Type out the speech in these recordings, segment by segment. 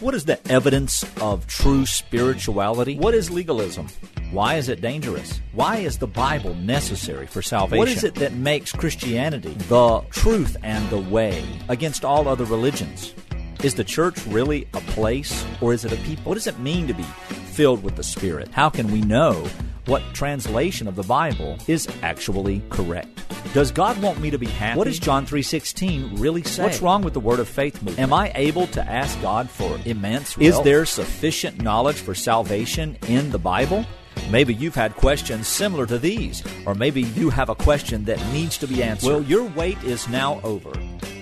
What is the evidence of true spirituality? What is legalism? Why is it dangerous? Why is the Bible necessary for salvation? What is it that makes Christianity the truth and the way against all other religions? Is the church really a place or is it a people? What does it mean to be filled with the Spirit? How can we know what translation of the Bible is actually correct? Does God want me to be happy? What does John 3:16 really say? What's wrong with the word of faith movement? Am I able to ask God for immense wealth? Is there sufficient knowledge for salvation in the Bible? Maybe you've had questions similar to these, or maybe you have a question that needs to be answered. Well, your wait is now over.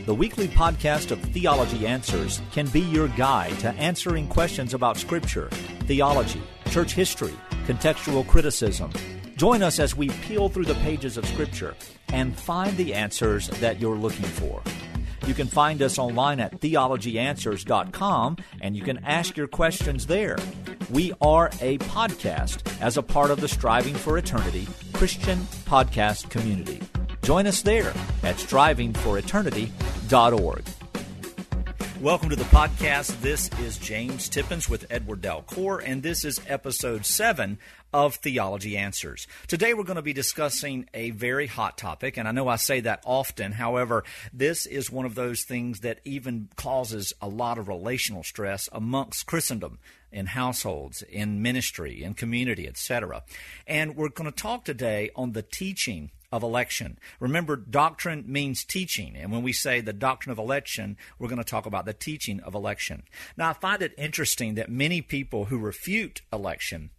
The weekly podcast of Theology Answers can be your guide to answering questions about Scripture, theology, church history, contextual criticism. Join us as we peel through the pages of Scripture and find the answers that you're looking for. You can find us online at theologyanswers.com and you can ask your questions there. We are a podcast as a part of the Striving for Eternity Christian podcast community. Join us there at strivingforeternity.org. Welcome to the podcast. This is James Tippins with Edward Dalcour, and this is episode 7 of Theology Answers. Today we're going to be discussing a very hot topic, and I know I say that often. However, this is one of those things that even causes a lot of relational stress amongst Christendom in households, in ministry, in community, etc. And we're going to talk today on the teaching of election. Remember, doctrine means teaching. And when we say the doctrine of election, we're going to talk about the teaching of election. Now, I find it interesting that many people who refute election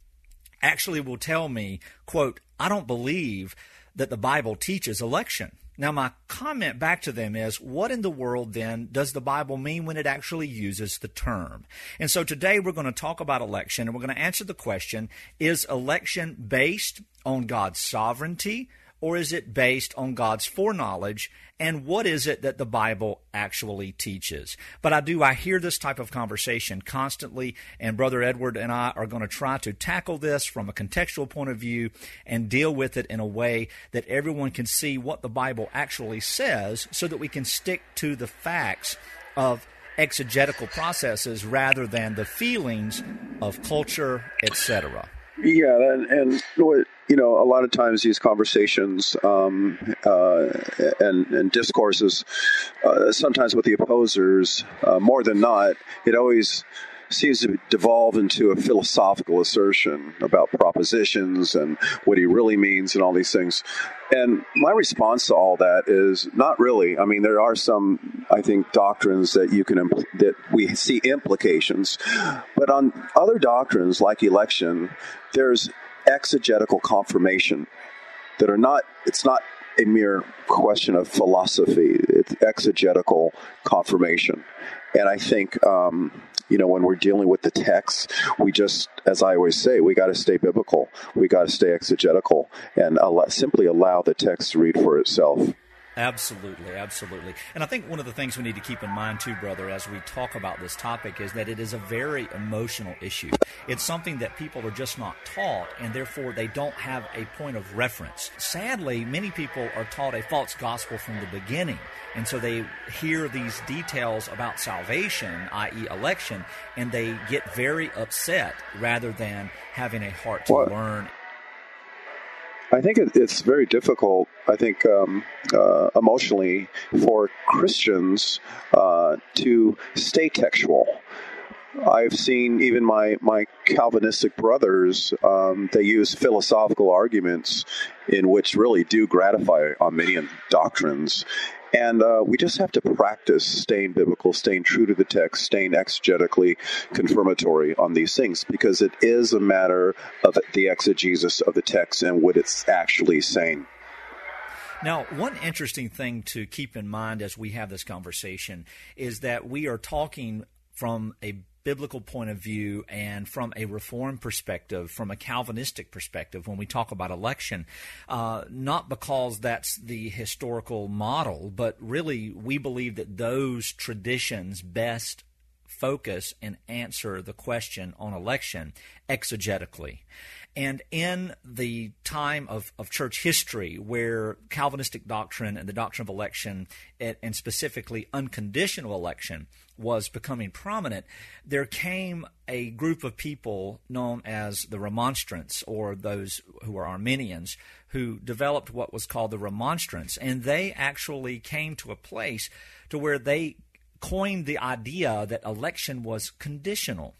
actually will tell me, quote, I don't believe that the Bible teaches election. Now, my comment back to them is, what in the world then does the Bible mean when it actually uses the term? And so today we're going to talk about election and we're going to answer the question is election based on God's sovereignty or is it based on God's foreknowledge? And what is it that the Bible actually teaches? But I do, I hear this type of conversation constantly, and Brother Edward and I are going to try to tackle this from a contextual point of view and deal with it in a way that everyone can see what the Bible actually says so that we can stick to the facts of exegetical processes rather than the feelings of culture, etc. Yeah, and, and you know, a lot of times these conversations um, uh, and, and, discourses, uh, sometimes with the opposers, uh, more than not, it always seems to devolve into a philosophical assertion about propositions and what he really means and all these things. And my response to all that is not really. I mean, there are some, I think, doctrines that you can impl- that we see implications, but on other doctrines like election, there's exegetical confirmation that are not, it's not a mere question of philosophy, it's exegetical confirmation. And I think, um, you know, when we're dealing with the text, we just, as I always say, we got to stay biblical. We got to stay exegetical and simply allow the text to read for itself. Absolutely, absolutely. And I think one of the things we need to keep in mind, too, brother, as we talk about this topic, is that it is a very emotional issue. It's something that people are just not taught, and therefore they don't have a point of reference. Sadly, many people are taught a false gospel from the beginning, and so they hear these details about salvation, i.e., election, and they get very upset rather than having a heart to what? learn I think it, it's very difficult. I think um, uh, emotionally for Christians uh, to stay textual. I've seen even my, my Calvinistic brothers, um, they use philosophical arguments in which really do gratify Arminian doctrines. And uh, we just have to practice staying biblical, staying true to the text, staying exegetically confirmatory on these things, because it is a matter of the exegesis of the text and what it's actually saying. Now, one interesting thing to keep in mind as we have this conversation is that we are talking from a biblical point of view and from a reform perspective, from a Calvinistic perspective, when we talk about election, uh, not because that's the historical model, but really we believe that those traditions best focus and answer the question on election exegetically. And in the time of, of church history, where Calvinistic doctrine and the doctrine of election, and specifically unconditional election, was becoming prominent, there came a group of people known as the Remonstrants, or those who are Arminians, who developed what was called the Remonstrance. And they actually came to a place to where they coined the idea that election was conditional.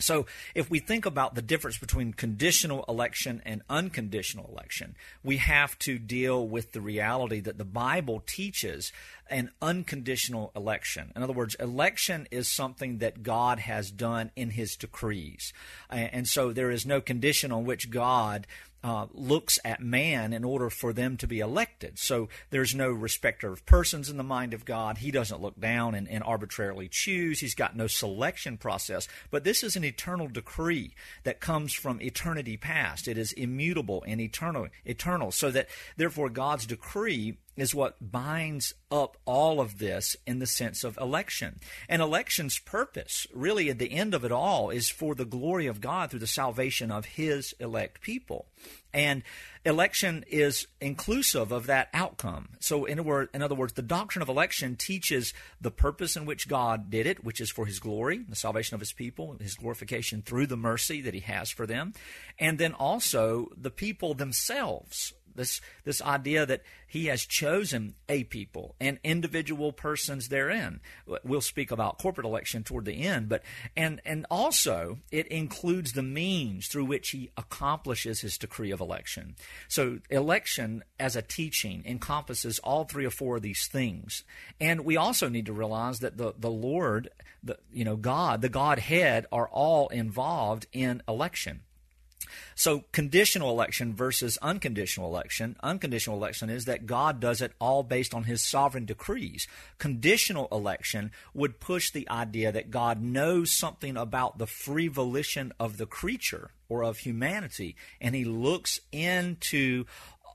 So, if we think about the difference between conditional election and unconditional election, we have to deal with the reality that the Bible teaches an unconditional election. In other words, election is something that God has done in his decrees. And so there is no condition on which God uh, looks at man in order for them to be elected. So there's no respecter of persons in the mind of God. He doesn't look down and, and, arbitrarily choose. He's got no selection process. But this is an eternal decree that comes from eternity past. It is immutable and eternal, eternal. So that therefore God's decree is what binds up all of this in the sense of election. And election's purpose, really at the end of it all, is for the glory of God through the salvation of His elect people. And election is inclusive of that outcome. So, in, word, in other words, the doctrine of election teaches the purpose in which God did it, which is for His glory, the salvation of His people, His glorification through the mercy that He has for them, and then also the people themselves this this idea that he has chosen a people and individual persons therein. We'll speak about corporate election toward the end, but and and also it includes the means through which he accomplishes his decree of election. So election as a teaching encompasses all three or four of these things. And we also need to realize that the the Lord, the you know God, the Godhead are all involved in election. So, conditional election versus unconditional election. Unconditional election is that God does it all based on his sovereign decrees. Conditional election would push the idea that God knows something about the free volition of the creature or of humanity, and he looks into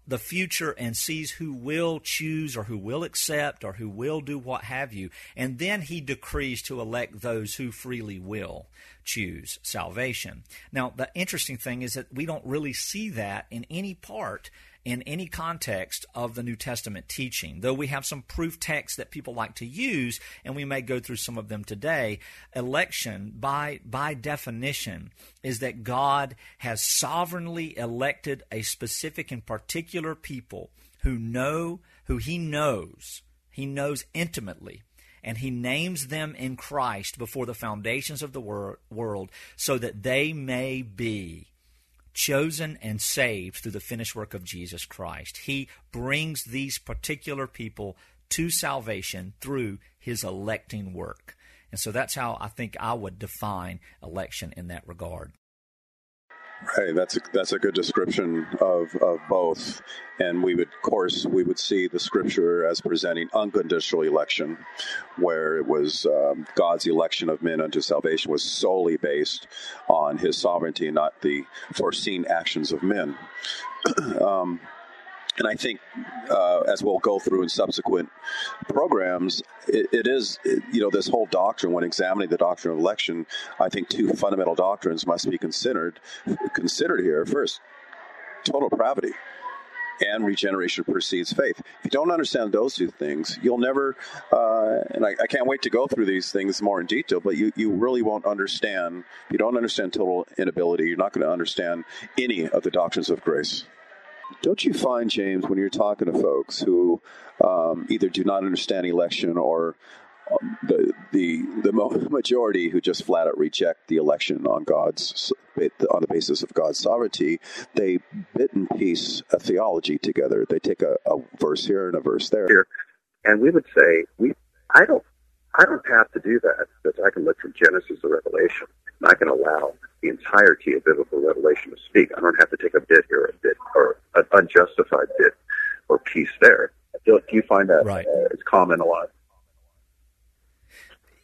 the future and sees who will choose or who will accept or who will do what have you. And then he decrees to elect those who freely will choose salvation. Now, the interesting thing is that we don't really see that in any part in any context of the New Testament teaching. Though we have some proof texts that people like to use, and we may go through some of them today, election, by, by definition, is that God has sovereignly elected a specific and particular people who know, who He knows, He knows intimately and he names them in Christ before the foundations of the wor- world so that they may be chosen and saved through the finished work of Jesus Christ. He brings these particular people to salvation through his electing work. And so that's how I think I would define election in that regard. Right, that's a, that's a good description of, of both. And we would, of course, we would see the scripture as presenting unconditional election, where it was um, God's election of men unto salvation was solely based on His sovereignty, not the foreseen actions of men. um, and I think, uh, as we'll go through in subsequent programs, it, it is, it, you know, this whole doctrine, when examining the doctrine of election, I think two fundamental doctrines must be considered, considered here. First, total depravity. and regeneration precedes faith. If you don't understand those two things, you'll never, uh, and I, I, can't wait to go through these things more in detail, but you, you really won't understand, if you don't understand total inability, you're not going to understand any of the doctrines of grace. Don't you find, James, when you're talking to folks who um, either do not understand election or um, the the the majority who just flat out reject the election on God's on the basis of God's sovereignty, they bit and piece a theology together. They take a, a verse here and a verse there. And we would say we I don't I don't have to do that because I can look from Genesis to Revelation and I can allow the entirety of biblical revelation to speak. I don't have to take a bit here, a bit, or an unjustified bit or piece there. Do, you find that right. uh, it's common a lot?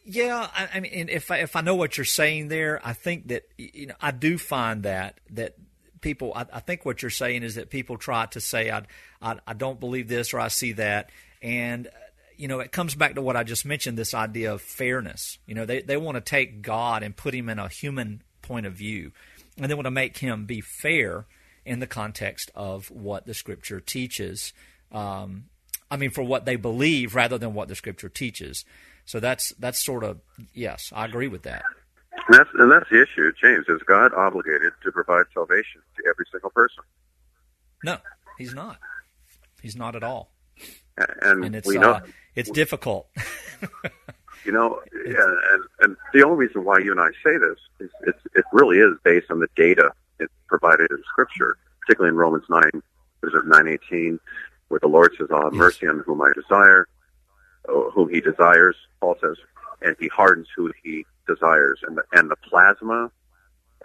Yeah, I, I, mean, if I, if I know what you're saying there, I think that you know I do find that that people. I, I think what you're saying is that people try to say I, I I don't believe this or I see that, and you know, it comes back to what I just mentioned this idea of fairness. You know, they, they want to take God and put him in a human point of view, and they want to make him be fair in the context of what the scripture teaches. Um, I mean, for what they believe rather than what the scripture teaches. So that's that's sort of yes, I agree with that. And that's and that's the issue, James. Is God obligated to provide salvation to every single person? No, He's not. He's not at all. And, and it's we know uh, it's difficult. you know, yeah, and, and the only reason why you and I say this is it's, it really is based on the data it's provided in Scripture, particularly in Romans nine, is it nine eighteen, where the Lord says, "I'll have mercy on whom I desire, uh, whom He desires." Paul says, and He hardens who He desires, and the, and the plasma,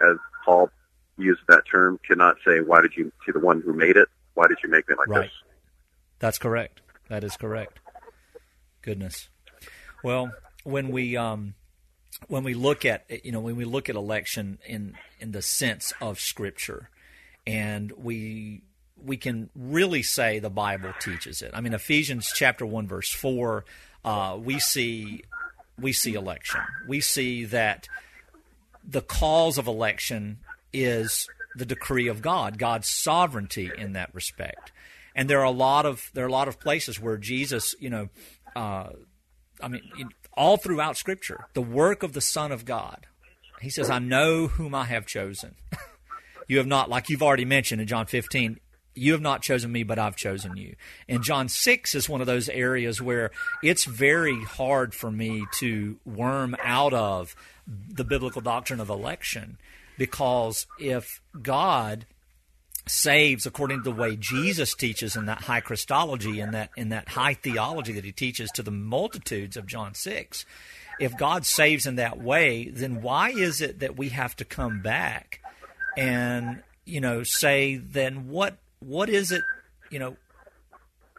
as Paul used that term, cannot say, "Why did you see the one who made it? Why did you make me like right. this?" That's correct. That is correct. Goodness. Well, when we um, when we look at you know when we look at election in in the sense of Scripture, and we we can really say the Bible teaches it. I mean, Ephesians chapter one verse four, uh, we see we see election. We see that the cause of election is the decree of God, God's sovereignty in that respect. And there are a lot of there are a lot of places where Jesus, you know, uh, I mean, all throughout Scripture, the work of the Son of God. He says, "I know whom I have chosen." you have not, like you've already mentioned in John 15, you have not chosen me, but I've chosen you. And John 6 is one of those areas where it's very hard for me to worm out of the biblical doctrine of election because if God saves according to the way Jesus teaches in that high Christology and that in that high theology that he teaches to the multitudes of John 6 if God saves in that way then why is it that we have to come back and you know say then what what is it you know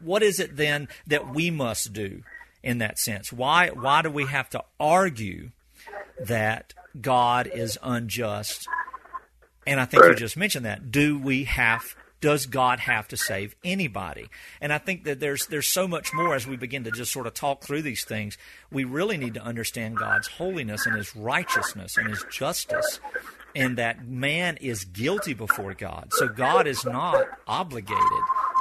what is it then that we must do in that sense? Why why do we have to argue that God is unjust and I think Right. you just mentioned that. Do we have does God have to save anybody? And I think that there's there's so much more as we begin to just sort of talk through these things. We really need to understand God's holiness and his righteousness and his justice and that man is guilty before God. So God is not obligated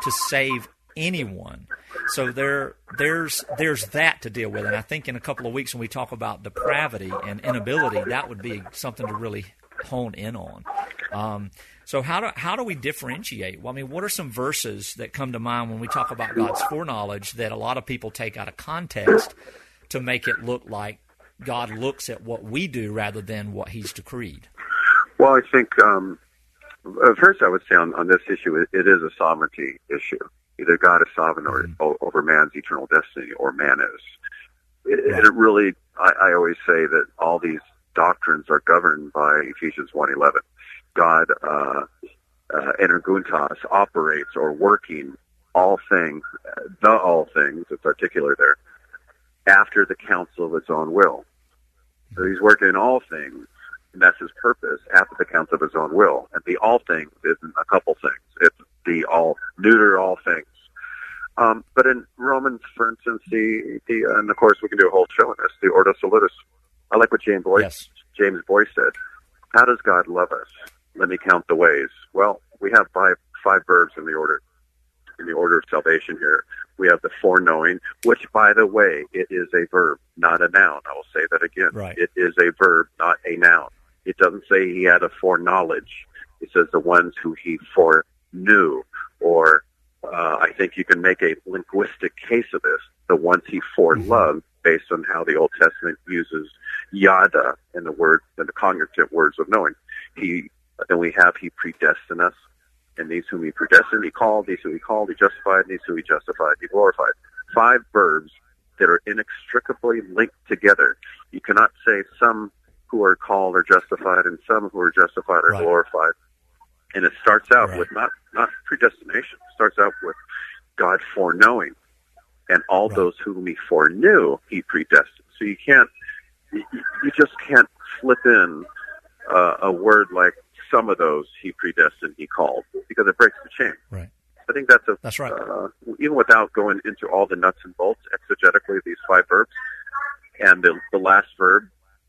to save anyone. So there there's there's that to deal with. And I think in a couple of weeks when we talk about depravity and inability, that would be something to really hone in on. Um, so how do how do we differentiate? Well, I mean, what are some verses that come to mind when we talk about God's foreknowledge that a lot of people take out of context to make it look like God looks at what we do rather than what He's decreed? Well, I think um, first I would say on, on this issue, it, it is a sovereignty issue. Either God is sovereign or, o- over man's eternal destiny, or man is. It, Right. it really, I, I always say that all these doctrines are governed by Ephesians one eleven. God, uh, uh, energountos, operates or working all things, the all things, it's articular there, after the counsel of his own will. So he's working in all things and that's his purpose after the counsel of his own will. And the all things isn't a couple things. It's the all neuter all things. Um, but in Romans, for instance, the, the and of course we can do a whole show on this, the Ordo Salutis. I like what James Boyce Yes. James Boyce said. How does God love us? Let me count the ways. Well, we have five five verbs in the order in the order of salvation here. We have the foreknowing, which by the way, it is a verb, not a noun. I will say that again. Right. It is a verb, not a noun. It doesn't say he had a foreknowledge. It says the ones who he foreknew, or uh, I think you can make a linguistic case of this. The ones he foreloved, based on how the Old Testament uses yada in the word in the cognitive words of knowing. He then we have he predestined us, and these whom he predestined, he called. These whom he called, he justified. And these whom he justified, he glorified. Five verbs that are inextricably linked together. You cannot say some who are called are justified and some who are justified are Right. glorified. And it starts out Right. with not not predestination. It starts out with God foreknowing, and all Right. those whom He foreknew, He predestined. So you can't, you, just can't slip in uh, a word like some of those He predestined, He called, because it breaks the chain. Right. I think that's a that's right. Uh, even without going into all the nuts and bolts exegetically, these five verbs, and the, the last verb,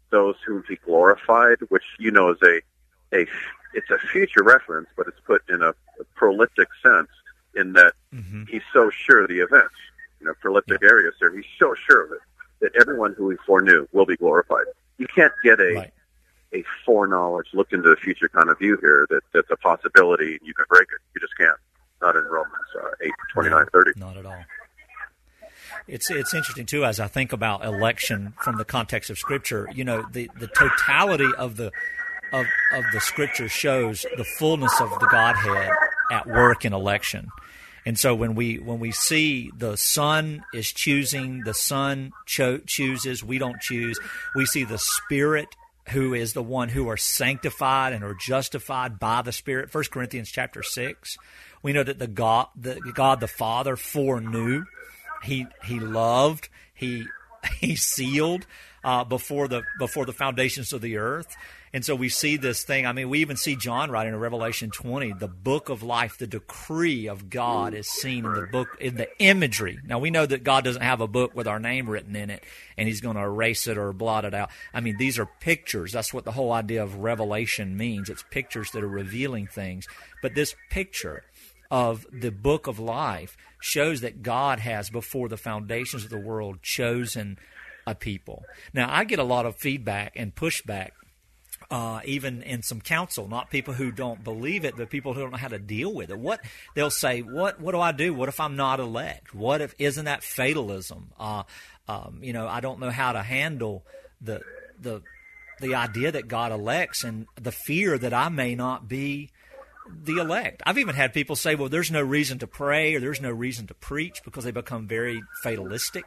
those whom he glorified, which you know is a a it's a future reference, but it's put in a, a proleptic sense in that mm-hmm. he's so sure of the events. You know, proleptic yeah. areas there. He's so sure of it that everyone who he foreknew will be glorified. You can't get a right. a foreknowledge, look into the future kind of view here that that's a possibility and you can break it. You just can't. Not in Romans uh, 8, 29, 30. Not at all. It's it's interesting too as I think about election from the context of Scripture. You know, the the totality of the of of the Scripture shows the fullness of the Godhead at work in election. And so when we when we see the Son is choosing, the Son cho- chooses, we don't choose. We see the Spirit who is the one who are sanctified and are justified by the Spirit. 1 Corinthians chapter 6. We know that the God the God the Father foreknew. He he loved, he he sealed uh, before the before the foundations of the earth. And so we see this thing. I mean, we even see John writing in Revelation 20, the book of life, the decree of God is seen in the book, in the imagery. Now, we know that God doesn't have a book with our name written in it and he's going to erase it or blot it out. I mean, these are pictures. That's what the whole idea of revelation means. It's pictures that are revealing things. But this picture of the book of life shows that God has, before the foundations of the world, chosen a people. Now, I get a lot of feedback and pushback uh, even in some counsel, not people who don't believe it, but people who don't know how to deal with it. What they'll say, what what do I do? What if I'm not elect? What if isn't that fatalism? Uh, um, you know, I don't know how to handle the the the idea that God elects and the fear that I may not be the elect. I've even had people say, well, there's no reason to pray or there's no reason to preach because they become very fatalistic.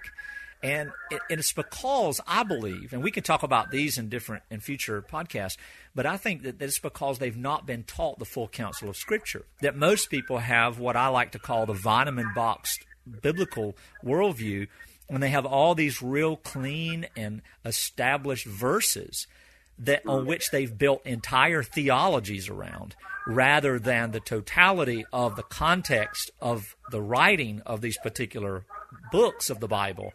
And it's because I believe, and we can talk about these in different in future podcasts, but I think that it's because they've not been taught the full counsel of Scripture. That most people have what I like to call the vitamin boxed biblical worldview, when they have all these real clean and established verses that on which they've built entire theologies around rather than the totality of the context of the writing of these particular books of the Bible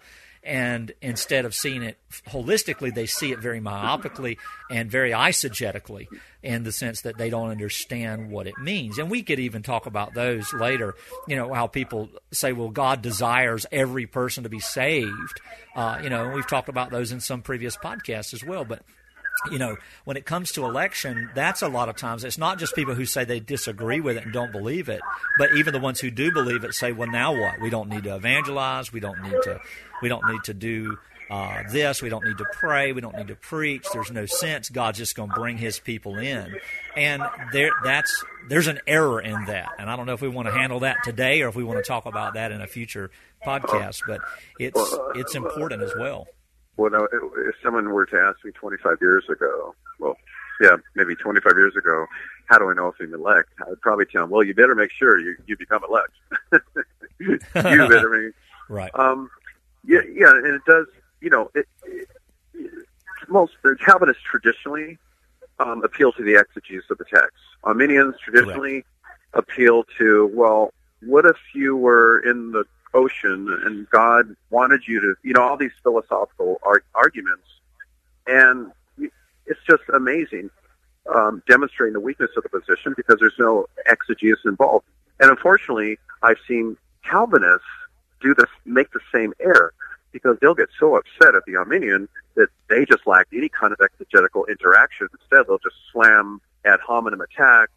and instead of seeing it holistically, they see it very myopically and very eisegetically in the sense that they don't understand what it means. And we could even talk about those later. You know how people say, "Well, God desires every person to be saved." Uh, you know, and we've talked about those in some previous podcasts as well. But you know, when it comes to election, that's a lot of times it's not just people who say they disagree with it and don't believe it, but even the ones who do believe it say, "Well, now what? We don't need to evangelize. We don't need to. We don't need to do." Uh, this we don't need to pray we don't need to preach there's no sense god's just going to bring his people in and there that's there's an error in that and i don't know if we want to handle that today or if we want to talk about that in a future podcast but it's it's important as well well, no, if someone were to ask me 25 years ago, well, yeah, maybe 25 years ago, how do I know if I'm elect? I'd probably tell them, well, you better make sure you, you become elect. you better make, right. Um, yeah, yeah, and it does, you know, it, it, most the Calvinists traditionally um, appeal to the exegesis of the text. Arminians traditionally Correct. appeal to, well, what if you were in the ocean and God wanted you to, you know, all these philosophical ar- arguments. And it's just amazing um, demonstrating the weakness of the position because there's no exegesis involved. And unfortunately, I've seen Calvinists do this, make the same error because they'll get so upset at the Arminian that they just lack any kind of exegetical interaction. Instead, they'll just slam ad hominem attacks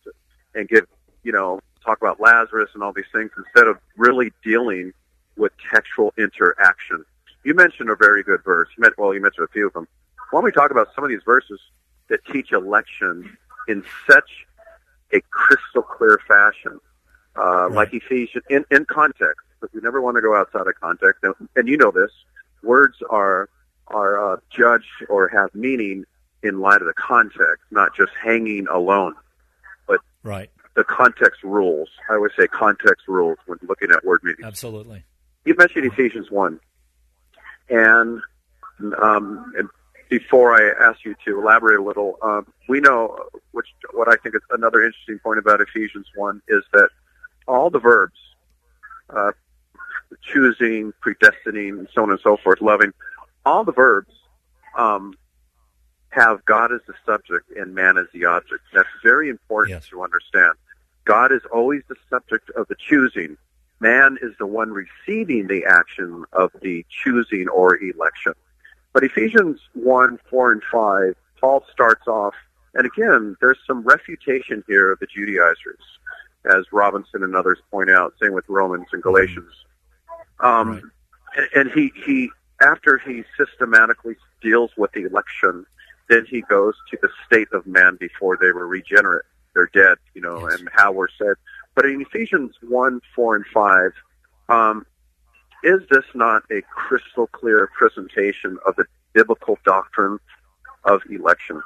and give, you know, talk about Lazarus and all these things instead of really dealing with textual interaction. You mentioned a very good verse. You meant, well, you mentioned a few of them. Why don't we talk about some of these verses that teach election in such a crystal clear fashion, uh, right. like Ephesians, in, in context, because we never want to go outside of context. And, and you know this, words are are uh, judged or have meaning in light of the context, not just hanging alone. But right. the context rules. I always say context rules when looking at word meanings. Absolutely you mentioned Ephesians 1. And, um, and before I ask you to elaborate a little, um, we know, which what I think is another interesting point about Ephesians 1 is that all the verbs uh, choosing, predestining, and so on and so forth, loving. All the verbs um, have God as the subject and man as the object. That's very important Yes. to understand. God is always the subject of the choosing. Man is the one receiving the action of the choosing or election. But Ephesians 1, 4, and 5, Paul starts off, and again, there's some refutation here of the Judaizers, as Robinson and others point out, same with Romans and Galatians. Um, Right. and, and he, he, after he systematically deals with the election, then he goes to the state of man before they were regenerate. They're dead, you know, Yes. and how we're said. But in Ephesians 1, 4, and 5, um, is this not a crystal clear presentation of the biblical doctrine of election?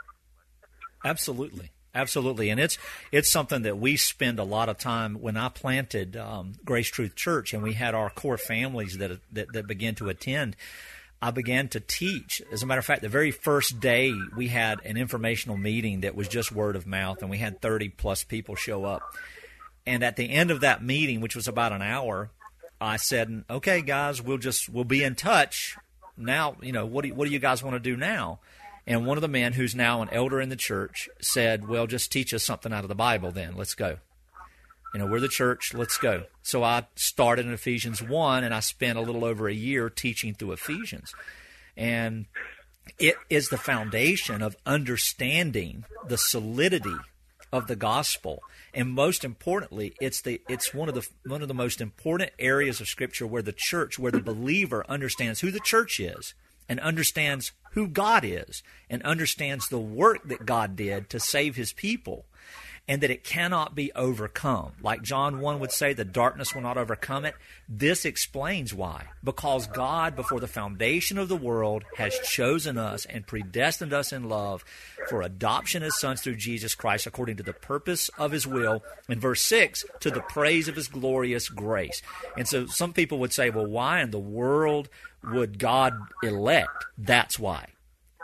Absolutely, absolutely, and it's it's something that we spend a lot of time. When I planted um, Grace Truth Church, and we had our core families that, that that began to attend, I began to teach. As a matter of fact, the very first day we had an informational meeting that was just word of mouth, and we had thirty plus people show up. And at the end of that meeting, which was about an hour, I said, "Okay, guys, we'll just we'll be in touch. Now, you know, what do you, what do you guys want to do now?" And one of the men, who's now an elder in the church, said, "Well, just teach us something out of the Bible. Then let's go. You know, we're the church. Let's go." So I started in Ephesians one, and I spent a little over a year teaching through Ephesians, and it is the foundation of understanding the solidity of the gospel. And most importantly it's the it's one of the one of the most important areas of scripture where the church where the believer understands who the church is and understands who God is and understands the work that God did to save his people and that it cannot be overcome. Like John 1 would say, the darkness will not overcome it. This explains why. Because God, before the foundation of the world, has chosen us and predestined us in love for adoption as sons through Jesus Christ according to the purpose of his will. In verse 6, to the praise of his glorious grace. And so some people would say, well, why in the world would God elect? That's why.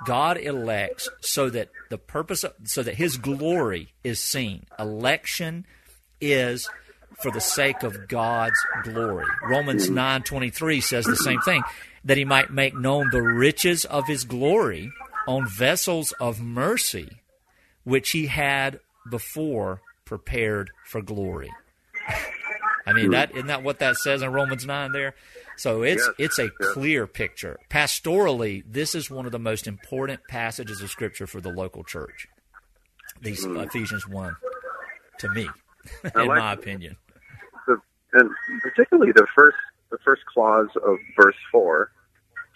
God elects so that the purpose of, so that his glory is seen. Election is for the sake of God's glory. Romans 9:23 says the same thing that he might make known the riches of his glory on vessels of mercy which he had before prepared for glory. I mean that isn't that what that says in Romans 9 there? So it's Yes, it's a yes. clear picture. Pastorally, this is one of the most important passages of scripture for the local church. These Ephesians 1 to me, in like my opinion. the, and particularly the first the first clause of verse four,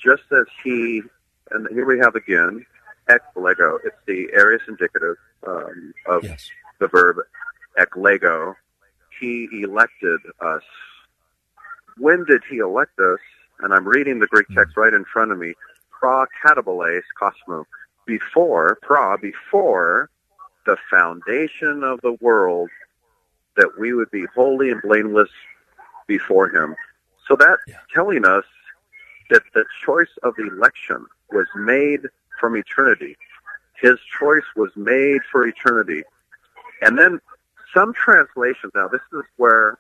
just as he and here we have again ek lego. It's the aorist indicative um, of Yes. the verb ek lego. He elected us. When did he elect us? And I'm reading the Greek text hmm. right in front of me. Pra kataboles cosmo. Before pra before the foundation of the world that we would be holy and blameless before him. So that Yeah. telling us that the choice of election was made from eternity. His choice was made for eternity. And then some translations, now this is where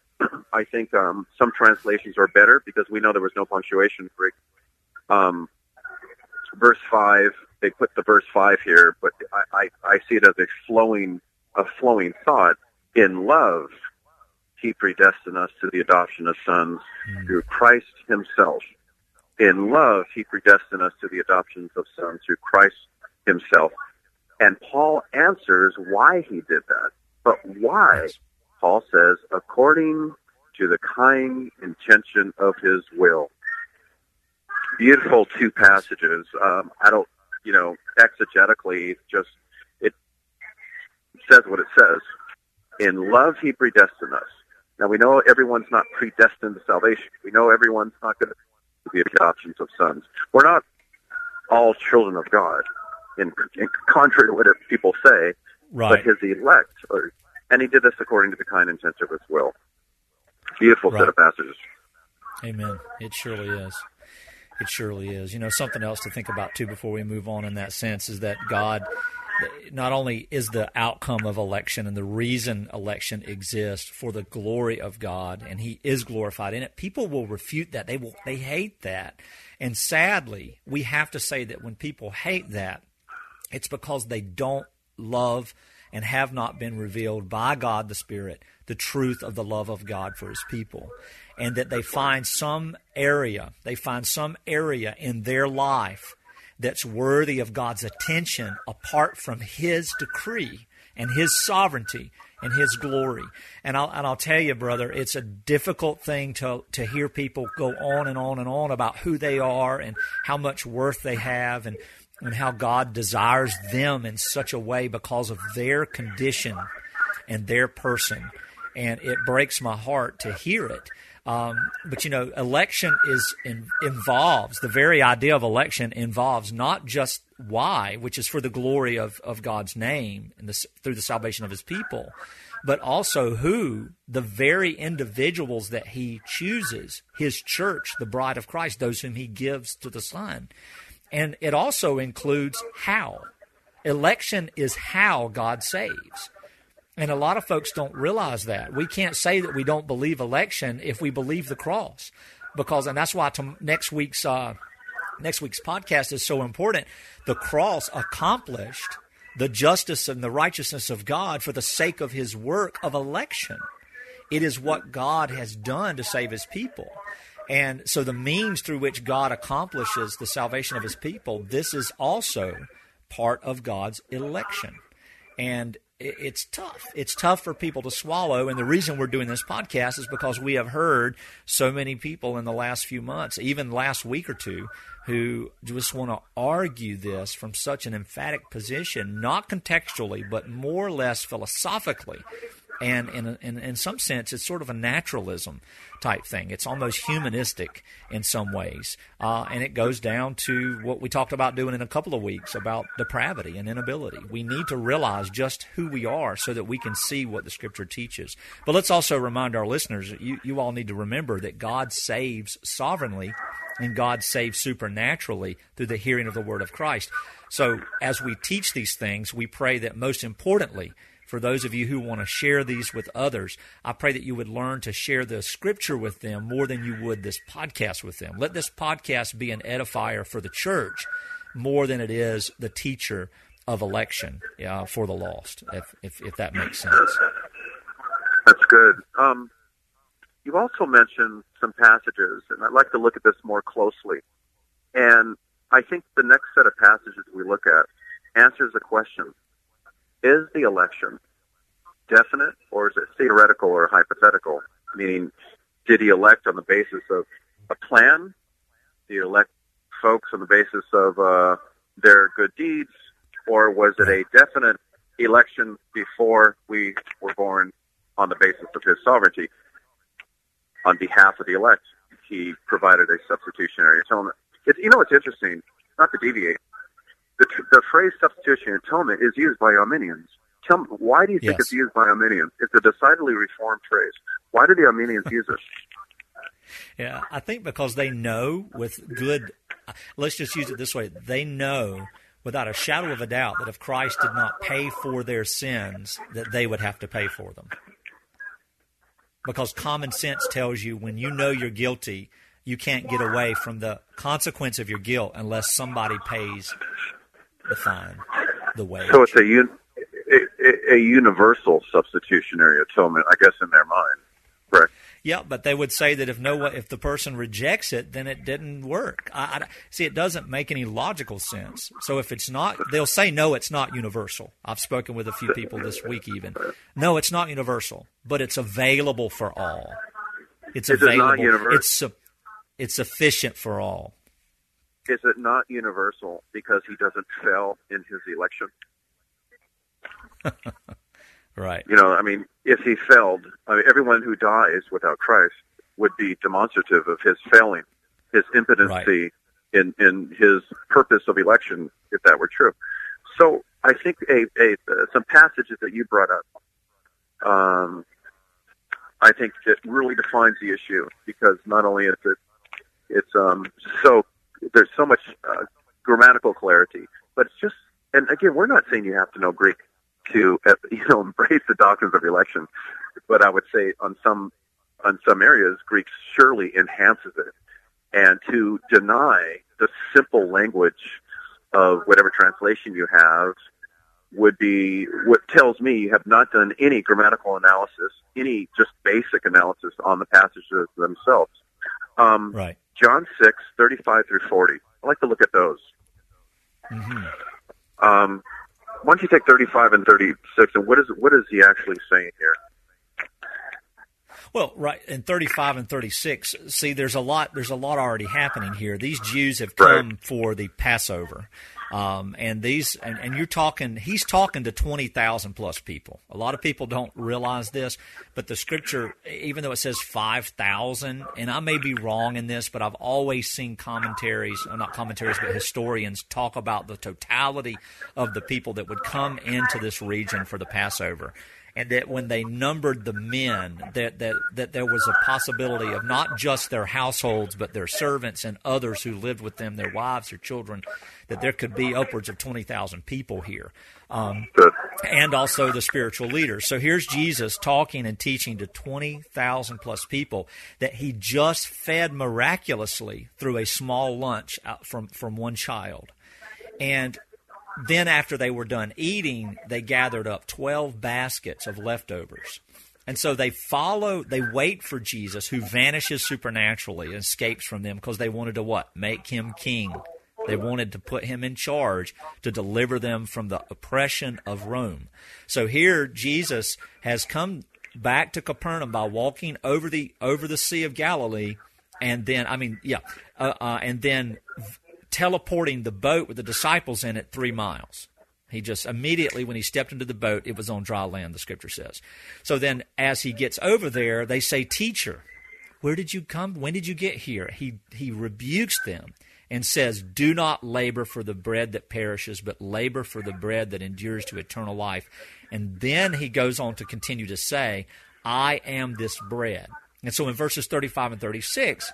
I think um, some translations are better because we know there was no punctuation Greek. Um, verse 5, they put the verse 5 here, but I, I, I see it as a flowing, a flowing thought. In love, he predestined us to the adoption of sons through Christ himself. In love, he predestined us to the adoption of sons through Christ himself. And Paul answers why he did that. But why? Paul says, according to the kind intention of his will. Beautiful two passages. Um, I don't, you know, exegetically, just it says what it says. In love, he predestined us. Now we know everyone's not predestined to salvation. We know everyone's not going to be adoptions of sons. We're not all children of God, in, in contrary to what people say Right. but his elect, or, and he did this according to the kind intent of his will. Beautiful Right. set of passages. Amen. It surely is. It surely is. You know, something else to think about too before we move on in that sense is that God not only is the outcome of election and the reason election exists for the glory of God and he is glorified in it people will refute that they will they hate that and sadly we have to say that when people hate that it's because they don't love and have not been revealed by God the Spirit the truth of the love of God for his people and that they find some area they find some area in their life that's worthy of God's attention apart from His decree and His sovereignty and His glory. And I'll, and I'll tell you, brother, it's a difficult thing to, to hear people go on and on and on about who they are and how much worth they have and, and how God desires them in such a way because of their condition and their person. And it breaks my heart to hear it. Um, but you know, election is in, involves the very idea of election involves not just why, which is for the glory of, of God's name and the, through the salvation of His people, but also who the very individuals that He chooses, His church, the bride of Christ, those whom He gives to the Son, and it also includes how. Election is how God saves. And a lot of folks don't realize that. We can't say that we don't believe election if we believe the cross. Because, and that's why to next week's, uh, next week's podcast is so important. The cross accomplished the justice and the righteousness of God for the sake of his work of election. It is what God has done to save his people. And so the means through which God accomplishes the salvation of his people, this is also part of God's election. And it's tough. It's tough for people to swallow. And the reason we're doing this podcast is because we have heard so many people in the last few months, even last week or two, who just want to argue this from such an emphatic position, not contextually, but more or less philosophically and in, in, in some sense, it's sort of a naturalism type thing. It's almost humanistic in some ways. Uh, and it goes down to what we talked about doing in a couple of weeks about depravity and inability. We need to realize just who we are so that we can see what the Scripture teaches. But let's also remind our listeners you, you all need to remember that God saves sovereignly and God saves supernaturally through the hearing of the Word of Christ. So as we teach these things, we pray that most importantly, for those of you who want to share these with others, I pray that you would learn to share the scripture with them more than you would this podcast with them. Let this podcast be an edifier for the church more than it is the teacher of election uh, for the lost, if, if, if, that makes sense. That's good. Um, you also mentioned some passages, and I'd like to look at this more closely. And I think the next set of passages we look at answers the question is the election definite or is it theoretical or hypothetical? Meaning, did he elect on the basis of a plan? Did he elect folks on the basis of uh, their good deeds? Or was it a definite election before we were born on the basis of his sovereignty? On behalf of the elect, he provided a substitutionary atonement. It's, you know, it's interesting, not to deviate, the, the phrase substitutionary atonement is used by Arminians. Tell me, why do you think yes. it's used by Arminians? It's a decidedly reformed phrase. Why do the Arminians use it? Yeah, I think because they know with good, let's just use it this way they know without a shadow of a doubt that if Christ did not pay for their sins, that they would have to pay for them. Because common sense tells you when you know you're guilty, you can't get away from the consequence of your guilt unless somebody pays the fine, the wage. So it's a, un- a, a universal substitutionary atonement, I guess, in their mind. Correct. Yeah, but they would say that if no if the person rejects it, then it didn't work. I, I, see, it doesn't make any logical sense. So if it's not, they'll say no, it's not universal. I've spoken with a few people this week, even no, it's not universal, but it's available for all. It's available. It it's it's sufficient for all is it not universal because he doesn't fail in his election? right. You know, I mean, if he failed, I mean, everyone who dies without Christ would be demonstrative of his failing, his impotency right. in in his purpose of election, if that were true. So I think a, a uh, some passages that you brought up, um, I think it really defines the issue because not only is it it's um, so there's so much uh, grammatical clarity, but it's just and again, we're not saying you have to know Greek to uh, you know embrace the doctrines of election, but I would say on some on some areas, Greek surely enhances it, and to deny the simple language of whatever translation you have would be what tells me you have not done any grammatical analysis, any just basic analysis on the passages themselves. Um, right. John 6, 35 through 40. I like to look at those. Mm-hmm. Um, why don't you take 35 and 36, and what is what is he actually saying here? Well, right in 35 and 36, see, there's a lot. There's a lot already happening here. These Jews have come right. for the Passover, um, and these, and, and, you're talking. He's talking to 20,000 plus people. A lot of people don't realize this, but the Scripture, even though it says 5,000, and I may be wrong in this, but I've always seen commentaries, not commentaries, but historians talk about the totality of the people that would come into this region for the Passover and that when they numbered the men, that, that, that there was a possibility of not just their households, but their servants and others who lived with them, their wives, their children, that there could be upwards of 20,000 people here. Um, and also the spiritual leaders. So here's Jesus talking and teaching to 20,000 plus people that he just fed miraculously through a small lunch from, from one child. And then after they were done eating, they gathered up 12 baskets of leftovers. And so they follow, they wait for Jesus, who vanishes supernaturally and escapes from them because they wanted to what? Make him king. They wanted to put him in charge to deliver them from the oppression of Rome. So here Jesus has come back to Capernaum by walking over the over the Sea of Galilee, and then I mean, yeah, uh, uh, and then teleporting the boat with the disciples in it three miles. He just immediately, when he stepped into the boat, it was on dry land, the scripture says. So then, as he gets over there, they say, Teacher, where did you come? When did you get here? He, he rebukes them and says, Do not labor for the bread that perishes, but labor for the bread that endures to eternal life. And then he goes on to continue to say, I am this bread. And so in verses 35 and 36,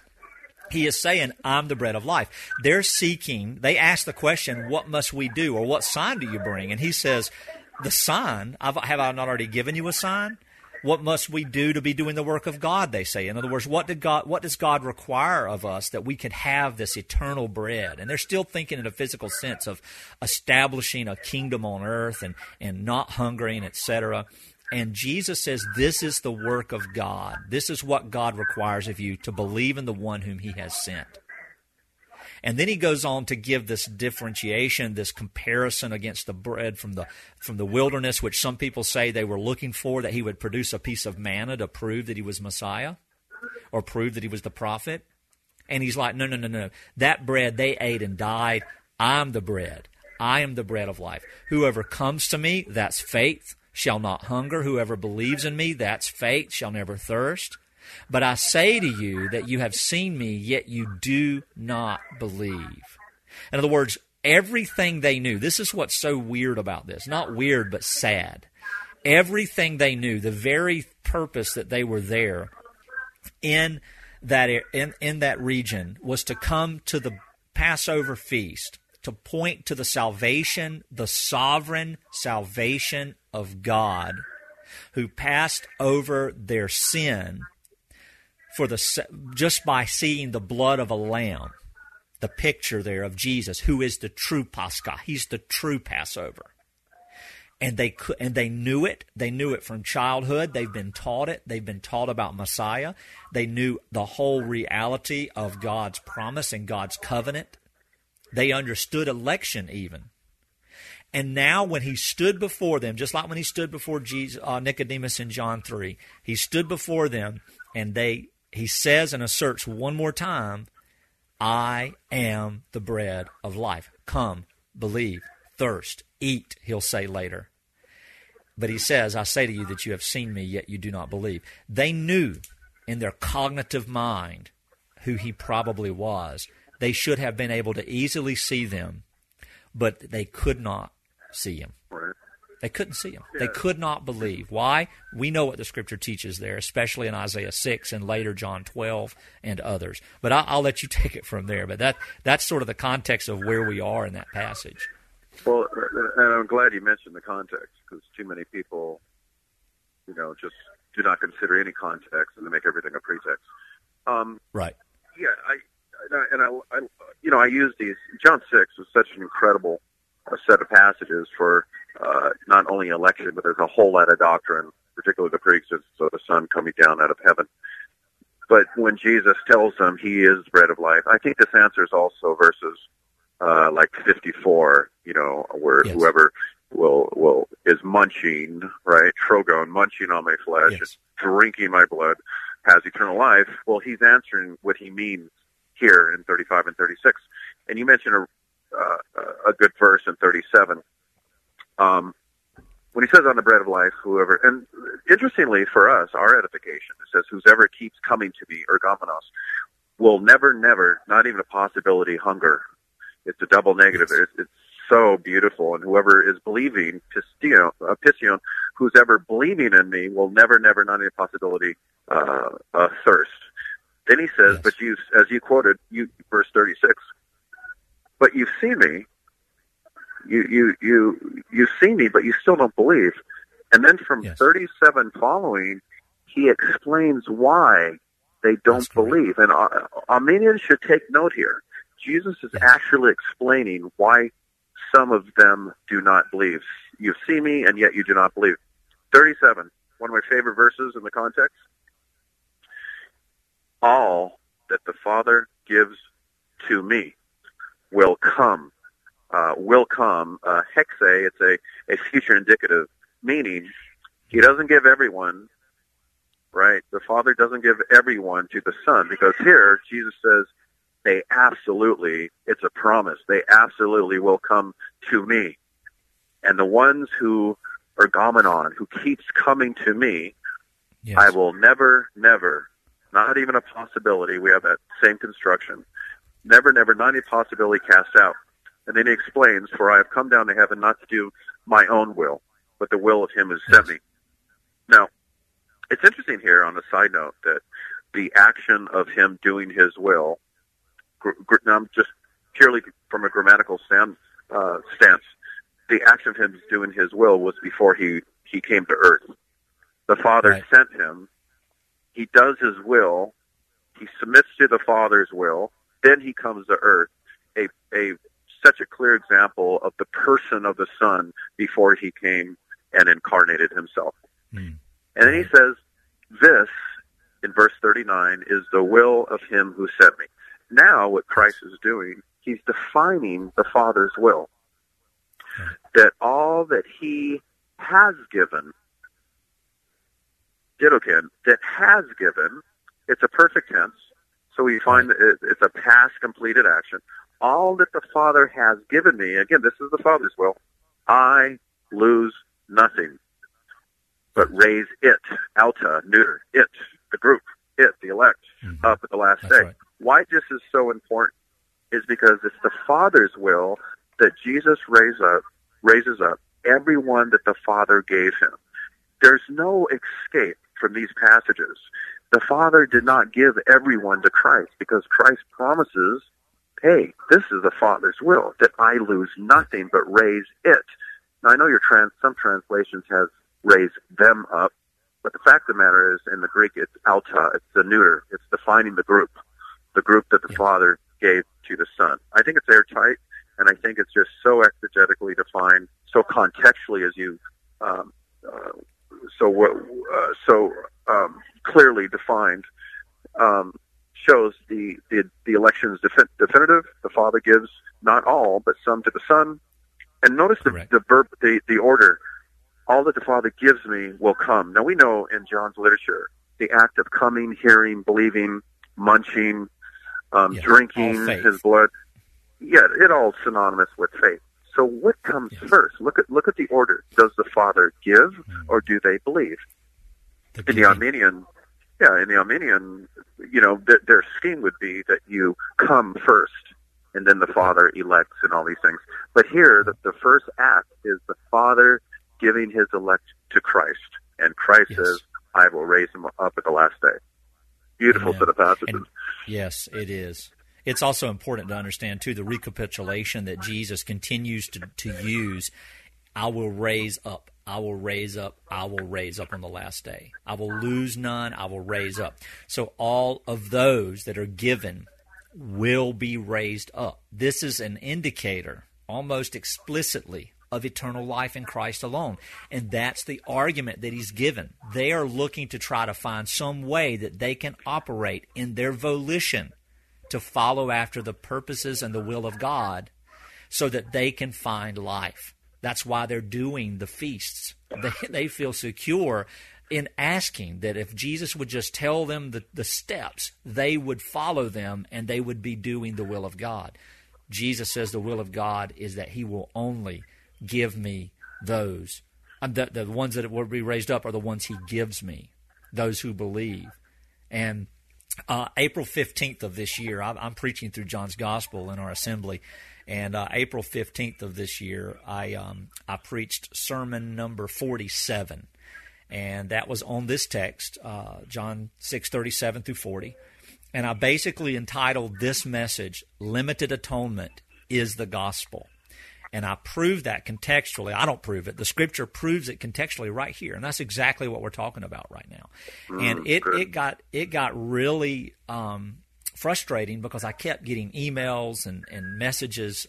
he is saying, I'm the bread of life. They're seeking, they ask the question, What must we do? or What sign do you bring? And he says, The sign, have I not already given you a sign? What must we do to be doing the work of God? They say. In other words, what did God? What does God require of us that we could have this eternal bread? And they're still thinking in a physical sense of establishing a kingdom on earth and and not hungering, etc. And Jesus says, This is the work of God. This is what God requires of you to believe in the one whom He has sent. And then he goes on to give this differentiation, this comparison against the bread from the from the wilderness, which some people say they were looking for, that he would produce a piece of manna to prove that he was Messiah or prove that he was the prophet. And he's like, No, no, no, no. That bread they ate and died. I'm the bread. I am the bread of life. Whoever comes to me, that's faith shall not hunger. Whoever believes in me, that's faith, shall never thirst. But I say to you that you have seen me, yet you do not believe. In other words, everything they knew, this is what's so weird about this. Not weird, but sad. Everything they knew, the very purpose that they were there in that in, in that region was to come to the Passover feast to point to the salvation, the sovereign salvation of God who passed over their sin for the just by seeing the blood of a lamb the picture there of Jesus who is the true Pascha. He's the true Passover. And they and they knew it. They knew it from childhood. They've been taught it. They've been taught about Messiah. They knew the whole reality of God's promise and God's covenant they understood election even. And now, when he stood before them, just like when he stood before Jesus, uh, Nicodemus in John 3, he stood before them and they, he says and asserts one more time, I am the bread of life. Come, believe, thirst, eat, he'll say later. But he says, I say to you that you have seen me, yet you do not believe. They knew in their cognitive mind who he probably was they should have been able to easily see them, but they could not see him. They couldn't see him. They could not believe. Why? We know what the scripture teaches there, especially in Isaiah 6 and later John 12 and others. But I'll, I'll let you take it from there. But that that's sort of the context of where we are in that passage. Well, and I'm glad you mentioned the context because too many people, you know, just do not consider any context and they make everything a pretext. Um, right. Yeah, I and I, I, you know, I use these. John six is such an incredible uh, set of passages for uh, not only election, but there's a whole lot of doctrine, particularly the preexistence of the Son coming down out of heaven. But when Jesus tells them He is the bread of life, I think this answers also verses uh, like 54. You know, where yes. whoever will will is munching, right? Trogon, munching on my flesh, yes. drinking my blood, has eternal life. Well, he's answering what he means here in 35 and 36. And you mentioned a uh, a good verse in 37. Um, when he says on the bread of life, whoever, and interestingly for us, our edification, it says, whoever keeps coming to me, ergomenos, will never, never, not even a possibility, hunger. It's a double negative. It's, it's so beautiful. And whoever is believing, pistion, uh, pistion, who's ever believing in me will never, never, not even a possibility, uh, uh, thirst. Then he says, yes. but you, as you quoted, you, verse 36, but you've seen me. You, you, you, you see me, but you still don't believe. And then from yes. 37 following, he explains why they don't believe. And Arminians should take note here. Jesus is yes. actually explaining why some of them do not believe. You see me, and yet you do not believe. 37, one of my favorite verses in the context. All that the Father gives to me will come. Uh, will come. Uh, hexei, it's a, a future indicative, meaning he doesn't give everyone, right? The Father doesn't give everyone to the Son because here Jesus says they absolutely, it's a promise, they absolutely will come to me. And the ones who are Gomenon, who keeps coming to me, yes. I will never, never, not even a possibility, we have that same construction, never, never, not any possibility cast out. And then he explains, For I have come down to heaven not to do my own will, but the will of him who sent me. Now, it's interesting here on a side note that the action of him doing his will, now I'm just purely from a grammatical stand, uh, stance, the action of him doing his will was before he, he came to earth. The Father right. sent him. He does his will. He submits to the Father's will then he comes to earth. A, a such a clear example of the person of the Son before he came and incarnated himself. Mm. And then he says, This, in verse 39, is the will of him who sent me. Now, what Christ is doing, he's defining the Father's will. That all that he has given, dedoken, that has given, it's a perfect tense, so we find that it's a past completed action. All that the Father has given me, again, this is the Father's will, I lose nothing, but raise it, alta, neuter, it, the group, it, the elect, mm-hmm. up at the last That's day. Right. Why this is so important is because it's the Father's will that Jesus raise up, raises up everyone that the Father gave him. There's no escape from these passages the Father did not give everyone to Christ because Christ promises, hey, this is the Father's will, that I lose nothing but raise it. Now, I know your trans, some translations has raise them up, but the fact of the matter is, in the Greek, it's alta, it's the neuter, it's defining the group, the group that the. Father gave to the Son. I think it's airtight, and I think it's just so exegetically defined, so contextually as you, um, uh, so what, uh, so um, clearly defined, um, shows the, the, the election is defi- definitive. The Father gives not all, but some to the Son. And notice the, the verb, the, the order. All that the Father gives me will come. Now we know in John's literature the act of coming, hearing, believing, munching, um, yeah, drinking his blood. Yeah, it all synonymous with faith. So what comes yes. first? Look at look at the order. Does the Father give, mm. or do they believe? The in the Arminian, yeah, in the Arminian, you know, th- their scheme would be that you come first, and then the Father elects and all these things. But here, the, the first act is the Father giving His elect to Christ, and Christ yes. says, "I will raise him up at the last day." Beautiful set of passages. And, yes, it is. It's also important to understand, too, the recapitulation that Jesus continues to, to use I will raise up, I will raise up, I will raise up on the last day. I will lose none, I will raise up. So all of those that are given will be raised up. This is an indicator, almost explicitly, of eternal life in Christ alone. And that's the argument that he's given. They are looking to try to find some way that they can operate in their volition to follow after the purposes and the will of God so that they can find life. That's why they're doing the feasts. They, they feel secure in asking that if Jesus would just tell them the, the steps, they would follow them and they would be doing the will of God. Jesus says the will of God is that He will only give me those. The, the ones that will be raised up are the ones He gives me, those who believe. And uh, April 15th of this year, I'm, preaching through John's Gospel in our assembly. And uh, April 15th of this year, I, um, I preached sermon number 47. And that was on this text, uh, John 6 37 through 40. And I basically entitled this message, Limited Atonement is the Gospel. And I prove that contextually. I don't prove it. The scripture proves it contextually right here. And that's exactly what we're talking about right now. Mm, and it, it got it got really um, frustrating because I kept getting emails and, and messages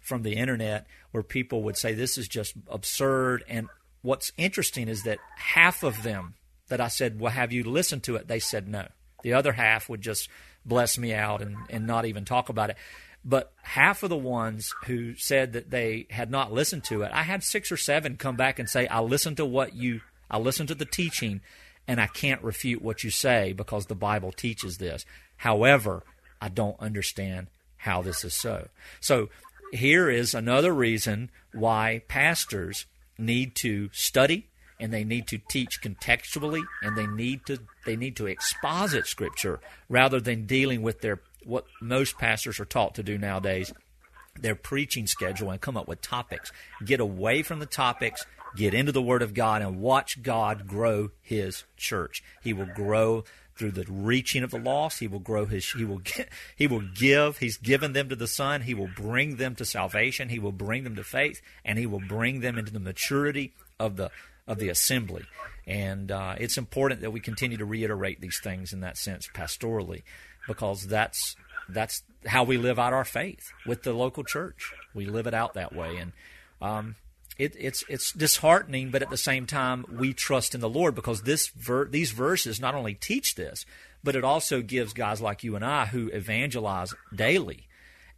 from the internet where people would say this is just absurd. And what's interesting is that half of them that I said, Well, have you listened to it? They said no. The other half would just bless me out and, and not even talk about it. But half of the ones who said that they had not listened to it, I had six or seven come back and say, I listened to what you, I listened to the teaching, and I can't refute what you say because the Bible teaches this. However, I don't understand how this is so. So here is another reason why pastors need to study and they need to teach contextually and they need to they need to exposit scripture rather than dealing with their what most pastors are taught to do nowadays their preaching schedule and come up with topics. Get away from the topics, get into the Word of God, and watch God grow His church. He will grow through the reaching of the lost. He will grow His. He will. Get, he will give. He's given them to the Son. He will bring them to salvation. He will bring them to faith, and He will bring them into the maturity of the of the assembly. And uh, it's important that we continue to reiterate these things in that sense pastorally because that's that's how we live out our faith with the local church. We live it out that way, and um, it, it's it's disheartening, but at the same time, we trust in the Lord because this ver- these verses not only teach this, but it also gives guys like you and I who evangelize daily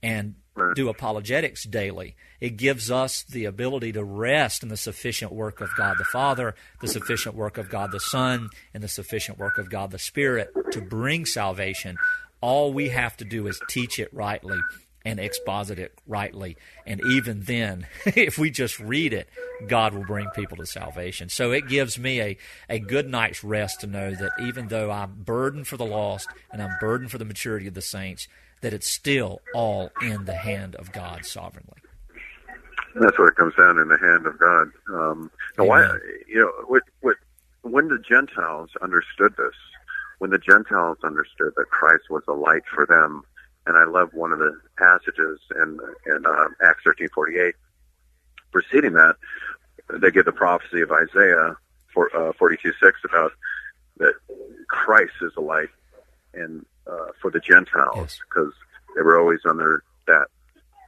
and do apologetics daily. It gives us the ability to rest in the sufficient work of God the Father, the sufficient work of God the Son, and the sufficient work of God the Spirit to bring salvation. All we have to do is teach it rightly and exposit it rightly. And even then, if we just read it, God will bring people to salvation. So it gives me a, a good night's rest to know that even though I'm burdened for the lost and I'm burdened for the maturity of the saints, that it's still all in the hand of God sovereignly. That's what it comes down in the hand of God. Um, now why, you know, what, what, when the Gentiles understood this, when the Gentiles understood that Christ was a light for them, and I love one of the passages in in uh, Acts thirteen forty eight. Preceding that, they give the prophecy of Isaiah for, uh, forty two six about that Christ is a light and uh, for the Gentiles because yes. they were always under that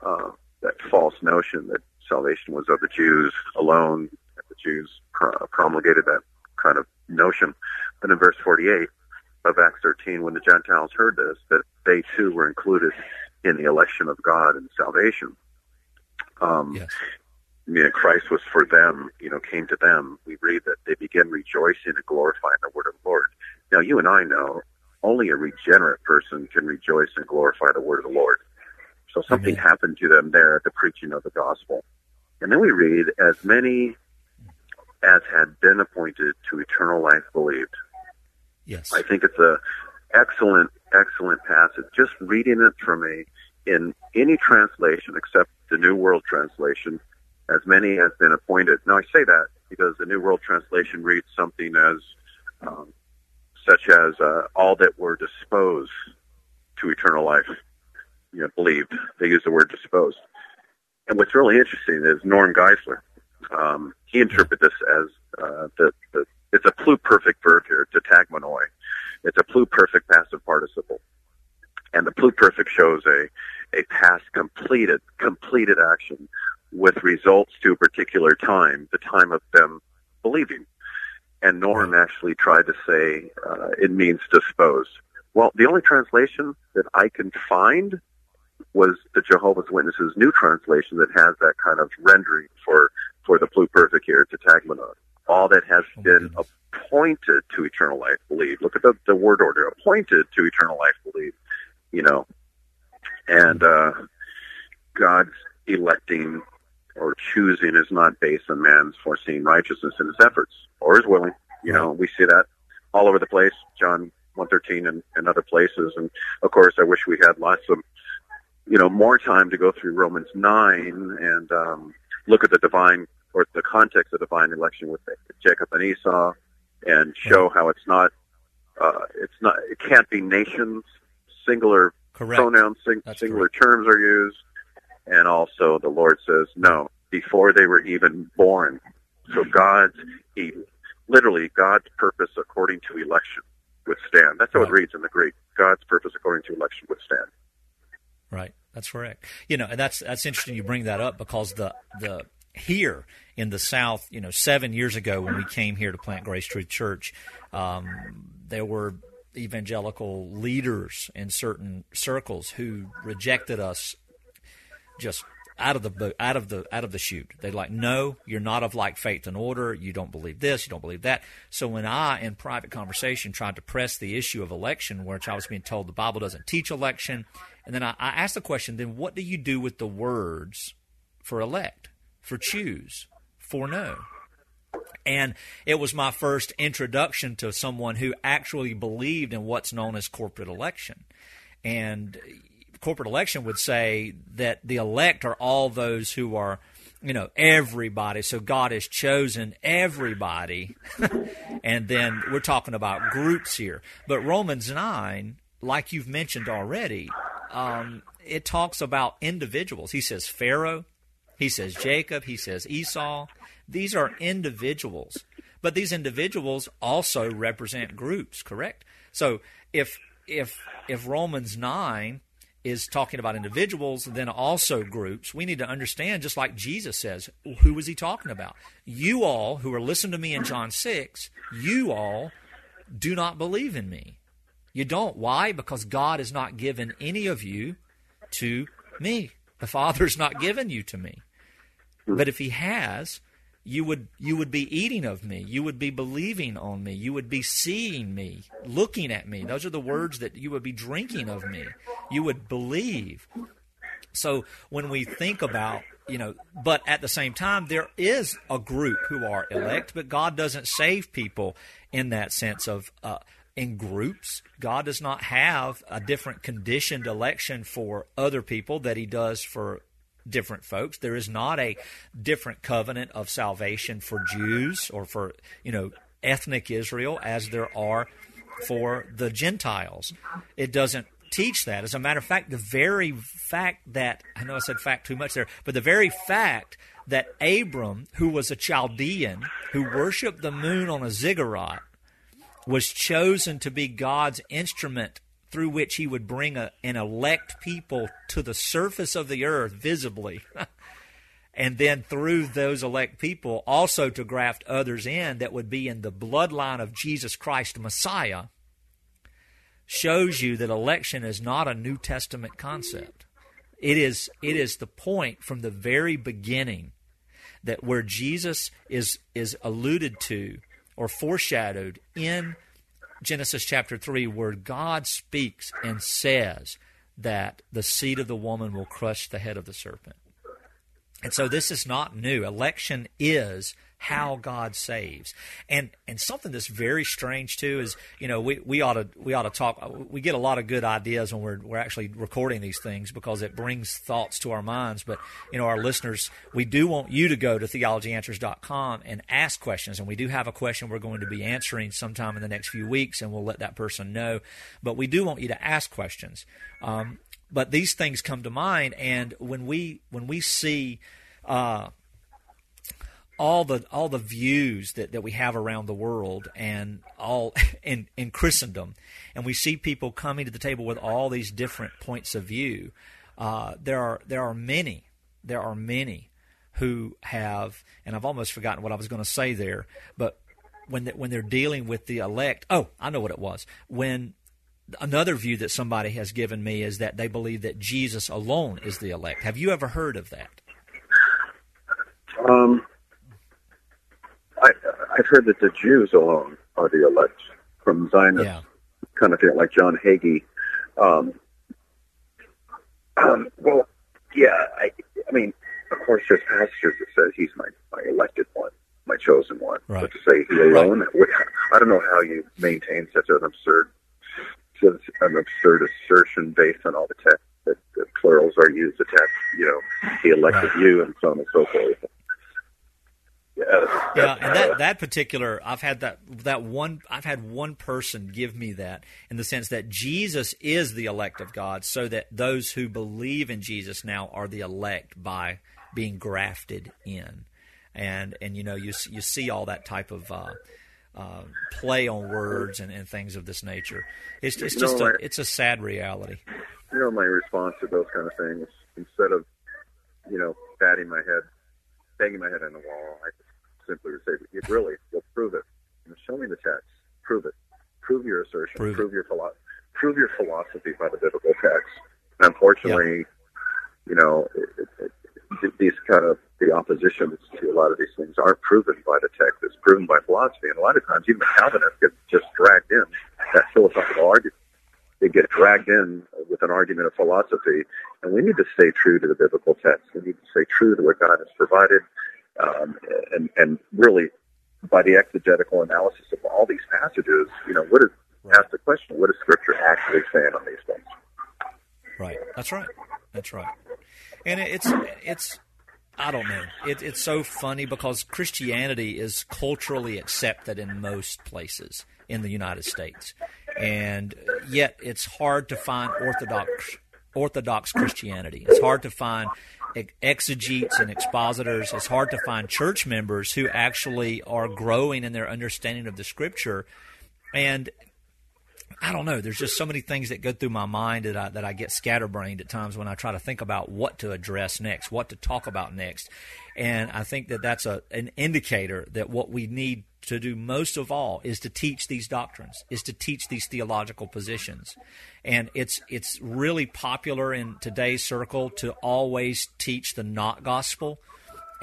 uh, that false notion that salvation was of the Jews alone. That the Jews promulgated that kind of notion. But in verse 48 of Acts 13, when the Gentiles heard this, that they too were included in the election of God and salvation. Um, yes. You know, Christ was for them, you know, came to them. We read that they began rejoicing and glorifying the word of the Lord. Now, you and I know only a regenerate person can rejoice and glorify the word of the Lord. So something Amen. happened to them there at the preaching of the gospel. And then we read, as many as had been appointed to eternal life believed. Yes. I think it's a excellent, excellent passage. Just reading it from a in any translation except the New World Translation, as many as been appointed. Now I say that because the New World Translation reads something as um, such as uh, all that were disposed to eternal life. you know, believed. They use the word disposed. And what's really interesting is Norm Geisler. Um, he interpreted this as uh, the, the it's a pluperfect verb here, tetagmenoi. It's a pluperfect passive participle, and the pluperfect shows a a past completed completed action with results to a particular time, the time of them believing. And Norm actually tried to say uh, it means disposed. Well, the only translation that I can find was the Jehovah's Witnesses new translation that has that kind of rendering for for the pluperfect here, tetagmenoi. All that has oh been appointed to eternal life believe. Look at the, the word order. Appointed to eternal life believe. You know, and uh, God's electing or choosing is not based on man's foreseen righteousness in his efforts or his willing. You know, we see that all over the place. John 113 and, and other places. And of course, I wish we had lots of, you know, more time to go through Romans 9 and um, look at the divine or the context of divine election with Jacob and Esau and show how it's not, uh, it's not, it can't be nations, singular Correct. pronouns, sing, singular correct. terms are used. And also the Lord says, no, before they were even born. So God's, he, literally God's purpose according to election would stand. That's how right. it reads in the Greek. God's purpose according to election would stand. Right. That's correct. You know, and that's that's interesting you bring that up because the the here in the South, you know, seven years ago when we came here to plant Grace Truth Church, um, there were evangelical leaders in certain circles who rejected us just out of the out of the out of the chute. They like, no, you're not of like faith and order. You don't believe this. You don't believe that. So when I, in private conversation, tried to press the issue of election, which I was being told the Bible doesn't teach election, and then I, I asked the question, then what do you do with the words for elect, for choose, for know? And it was my first introduction to someone who actually believed in what's known as corporate election. And corporate election would say that the elect are all those who are, you know, everybody. So God has chosen everybody. and then we're talking about groups here. But Romans 9, like you've mentioned already, um, it talks about individuals. He says Pharaoh, he says Jacob, he says Esau. These are individuals, but these individuals also represent groups, correct? So if if if Romans 9 is talking about individuals, then also groups. We need to understand, just like Jesus says, who was he talking about? You all who are listening to me in John 6, you all do not believe in me. You don't. Why? Because God has not given any of you to me. The Father's not given you to me. But if He has, you would you would be eating of me. You would be believing on me. You would be seeing me looking at me. Those are the words that you would be drinking of me. You would believe. So when we think about you know but at the same time there is a group who are elect but god doesn't save people in that sense of uh, in groups. God does not have a different conditioned election for other people that he does for different folks. There is not a different covenant of salvation for Jews or for, you know, ethnic Israel as there are for the Gentiles. It doesn't teach that. As a matter of fact, the very fact that, I know I said fact too much there, but the very fact that Abram, who was a Chaldean, who worshiped the moon on a ziggurat, was chosen to be God's instrument through which he would bring a, an elect people to the surface of the earth visibly. and then through those elect people also to graft others in that would be in the bloodline of Jesus Christ Messiah shows you that election is not a New Testament concept. It is it is the point from the very beginning that where Jesus is is alluded to or foreshadowed in Genesis chapter 3, where God speaks and says that the seed of the woman will crush the head of the serpent. And so this is not new. Election is how God saves. And and something that's very strange too is you know we, we ought to we ought to talk. We get a lot of good ideas when we're we're actually recording these things because it brings thoughts to our minds. But you know our listeners, we do want you to go to theologyanswers.com and ask questions. And we do have a question we're going to be answering sometime in the next few weeks, and we'll let that person know. But we do want you to ask questions. Um, but these things come to mind, and when we when we see uh, all the all the views that, that we have around the world and all in in Christendom, and we see people coming to the table with all these different points of view. Uh, there are there are many there are many who have, and I've almost forgotten what I was going to say there, but when they, when they're dealing with the elect, oh, I know what it was. When another view that somebody has given me is that they believe that Jesus alone is the elect. Have you ever heard of that? Um, I, I've heard that the Jews alone are the elect from Zionist Yeah. kind of thing, like John Hagee. Um, um, well, yeah, I, I mean, of course, there's passages that says he's my, my elected one, my chosen one. Right. But to say he alone, I don't know how you maintain such an absurd, such an absurd assertion based on all the text that, that plurals are used to text, you know, he elected Right. you and so on and so forth. Yeah, Yeah, that's- and that particular, I've had that that one, I've had one person give me that in the sense that Jesus is the elect of God, so that those who believe in Jesus now are the elect by being grafted in, and and you know you you see all that type of. Uh, uh, play on words and, and things of this nature. It's, it's just know, a, I- it's a sad reality. you know, my response to those kind of things, instead of, you know, batting my head, banging my head on the wall, I simply would say, you really, you'll prove it. You know, show me the text. Prove it. Prove your assertion. Prove it. your philo- Prove your philosophy by the biblical text. And unfortunately, you know, it, it, it, these kind of the oppositions to a lot of these things aren't proven by the text. It's proven by philosophy, and a lot of times even the Calvinists get just dragged in that philosophical argument they get dragged in with an argument of philosophy. And we need to stay true to the biblical text. We need to stay true to what God has provided, um, and and really by the exegetical analysis of all these passages, you know, what is ask the question: What is Scripture actually saying on these things? Right. That's right. That's right. And it's it's I don't know. It, it's so funny because Christianity is culturally accepted in most places in the United States, and yet it's hard to find orthodox orthodox Christianity. It's hard to find exegetes and expositors. It's hard to find church members who actually are growing in their understanding of the Scripture. And I don't know. There's just so many things that go through my mind that I, that I get scatterbrained at times when I try to think about what to address next, what to talk about next, and I think that that's a an indicator that what we need to do most of all is to teach these doctrines, is to teach these theological positions, and it's it's really popular in today's circle to always teach the not gospel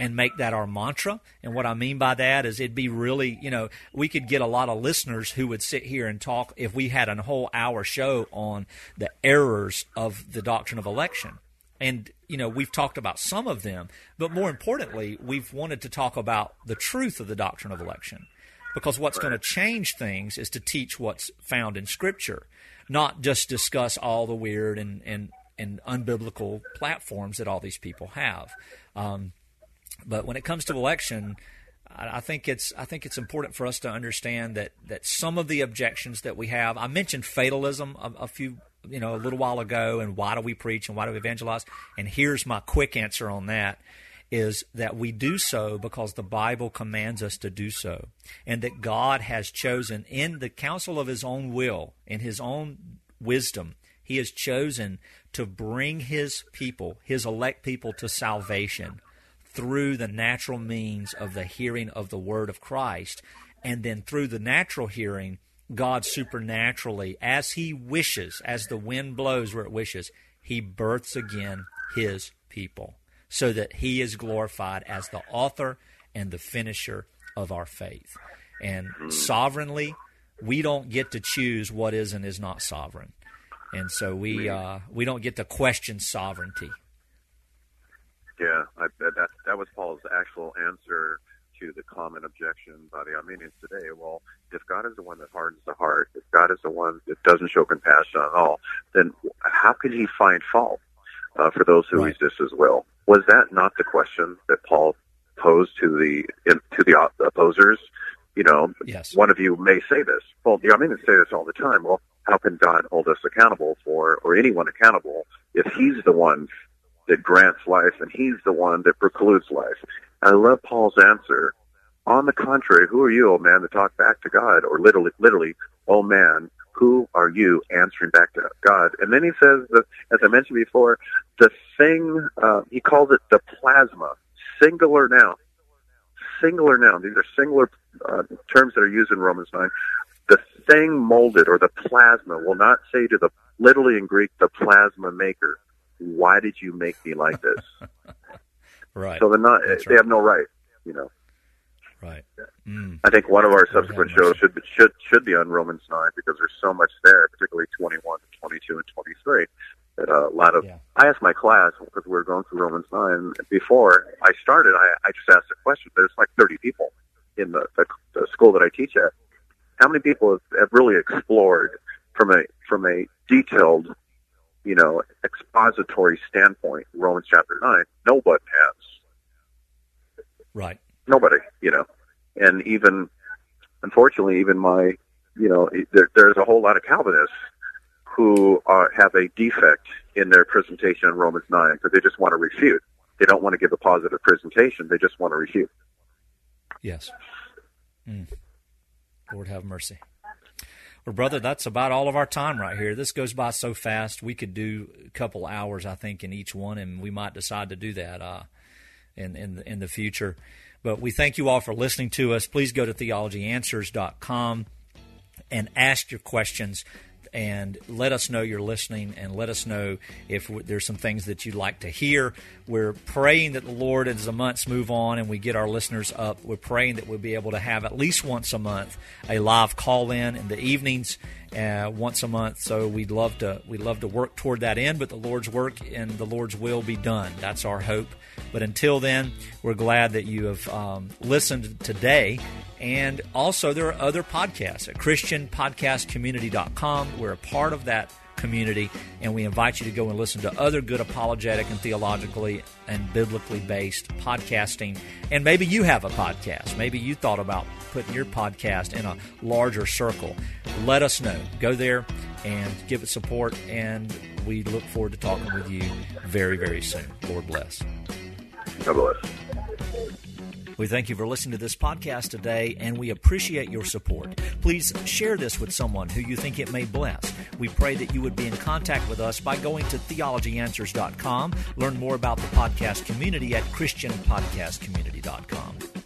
and make that our mantra. And what I mean by that is it'd be really, you know, we could get a lot of listeners who would sit here and talk if we had a whole hour show on the errors of the doctrine of election. And, you know, we've talked about some of them, but more importantly, we've wanted to talk about the truth of the doctrine of election. Because what's going to change things is to teach what's found in Scripture, not just discuss all the weird and, and, and unbiblical platforms that all these people have. Um, but when it comes to election, I I think it's I think it's important for us to understand that that some of the objections that we have. I mentioned fatalism a, a few you know a little while ago, and why do we preach and why do we evangelize? And here's my quick answer on that: is that we do so because the Bible commands us to do so, and that God has chosen in the counsel of His own will, in His own wisdom, He has chosen to bring His people, His elect people, to salvation through the natural means of the hearing of the word of Christ. And then through the natural hearing, God supernaturally, as He wishes, as the wind blows where it wishes, He births again His people so that He is glorified as the author and the finisher of our faith. And sovereignly, we don't get to choose what is and is not sovereign. And so we uh, we don't get to question sovereignty. Yeah, I, that that- that was Paul's actual answer to the common objection by the Arminians today. Well, if God is the one that hardens the heart, if God is the one that doesn't show compassion at all, then how can He find fault uh, for those who Right. resist His will? Was that not the question that Paul posed to the in, to the opposers? You know, Yes. one of you may say this. Well, the Arminians say this all the time. Well, how can God hold us accountable for, or anyone accountable, if He's the one that grants life and He's the one that precludes life? I love Paul's answer. On the contrary, who are you, oh man, to talk back to God? Or literally, literally, oh man, who are you answering back to God? And then he says, that, as I mentioned before, the thing, uh, he calls it the plasma, singular noun. Singular noun. These are singular uh, terms that are used in Romans 9. The thing molded or the plasma will not say to the, literally in Greek, the plasma maker, why did you make me like this? right. So they're not, That's they right. have no right, you know. Right. Mm. I think one of our subsequent shows should be, should should be on Romans nine because there's so much there, particularly 21, 22, and 23. That uh, a lot of yeah. I asked my class because we were going through Romans nine before I started. I, I just asked a question. There's like 30 people in the, the, the school that I teach at. How many people have, have really explored from a from a detailed, you know, expository standpoint Romans chapter nine? Nobody has. Right. Nobody, you know. And even, unfortunately, even my, you know, there, there's a whole lot of Calvinists who are, have a defect in their presentation on Romans 9 because they just want to refute. They don't want to give a positive presentation. They just want to refute. Yes. Mm. Lord have mercy. Well, brother, that's about all of our time right here. This goes by so fast. We could do a couple hours, I think, in each one, and we might decide to do that uh, in in in the future. But we thank you all for listening to us. Please go to theologyanswers.com and ask your questions and let us know you're listening and let us know if there's some things that you'd like to hear. We're praying that the Lord, as the months move on and we get our listeners up, we're praying that we'll be able to have at least once a month a live call in in the evenings. Uh, once a month, so we'd love to we'd love to work toward that end, but the Lord's work and the Lord's will be done. That's our hope. But until then, we're glad that you have um, listened today. And also, there are other podcasts at ChristianPodcastCommunity.com. We're a part of that community, and we invite you to go and listen to other good apologetic and theologically and biblically based podcasting. And maybe you have a podcast. Maybe you thought about putting your podcast in a larger circle. Let us know. Go there and give it support, and we look forward to talking with you very, very soon. Lord bless. God bless. We thank you for listening to this podcast today, and we appreciate your support. Please share this with someone who you think it may bless. We pray that you would be in contact with us by going to theologyanswers.com. Learn more about the podcast community at christianpodcastcommunity.com.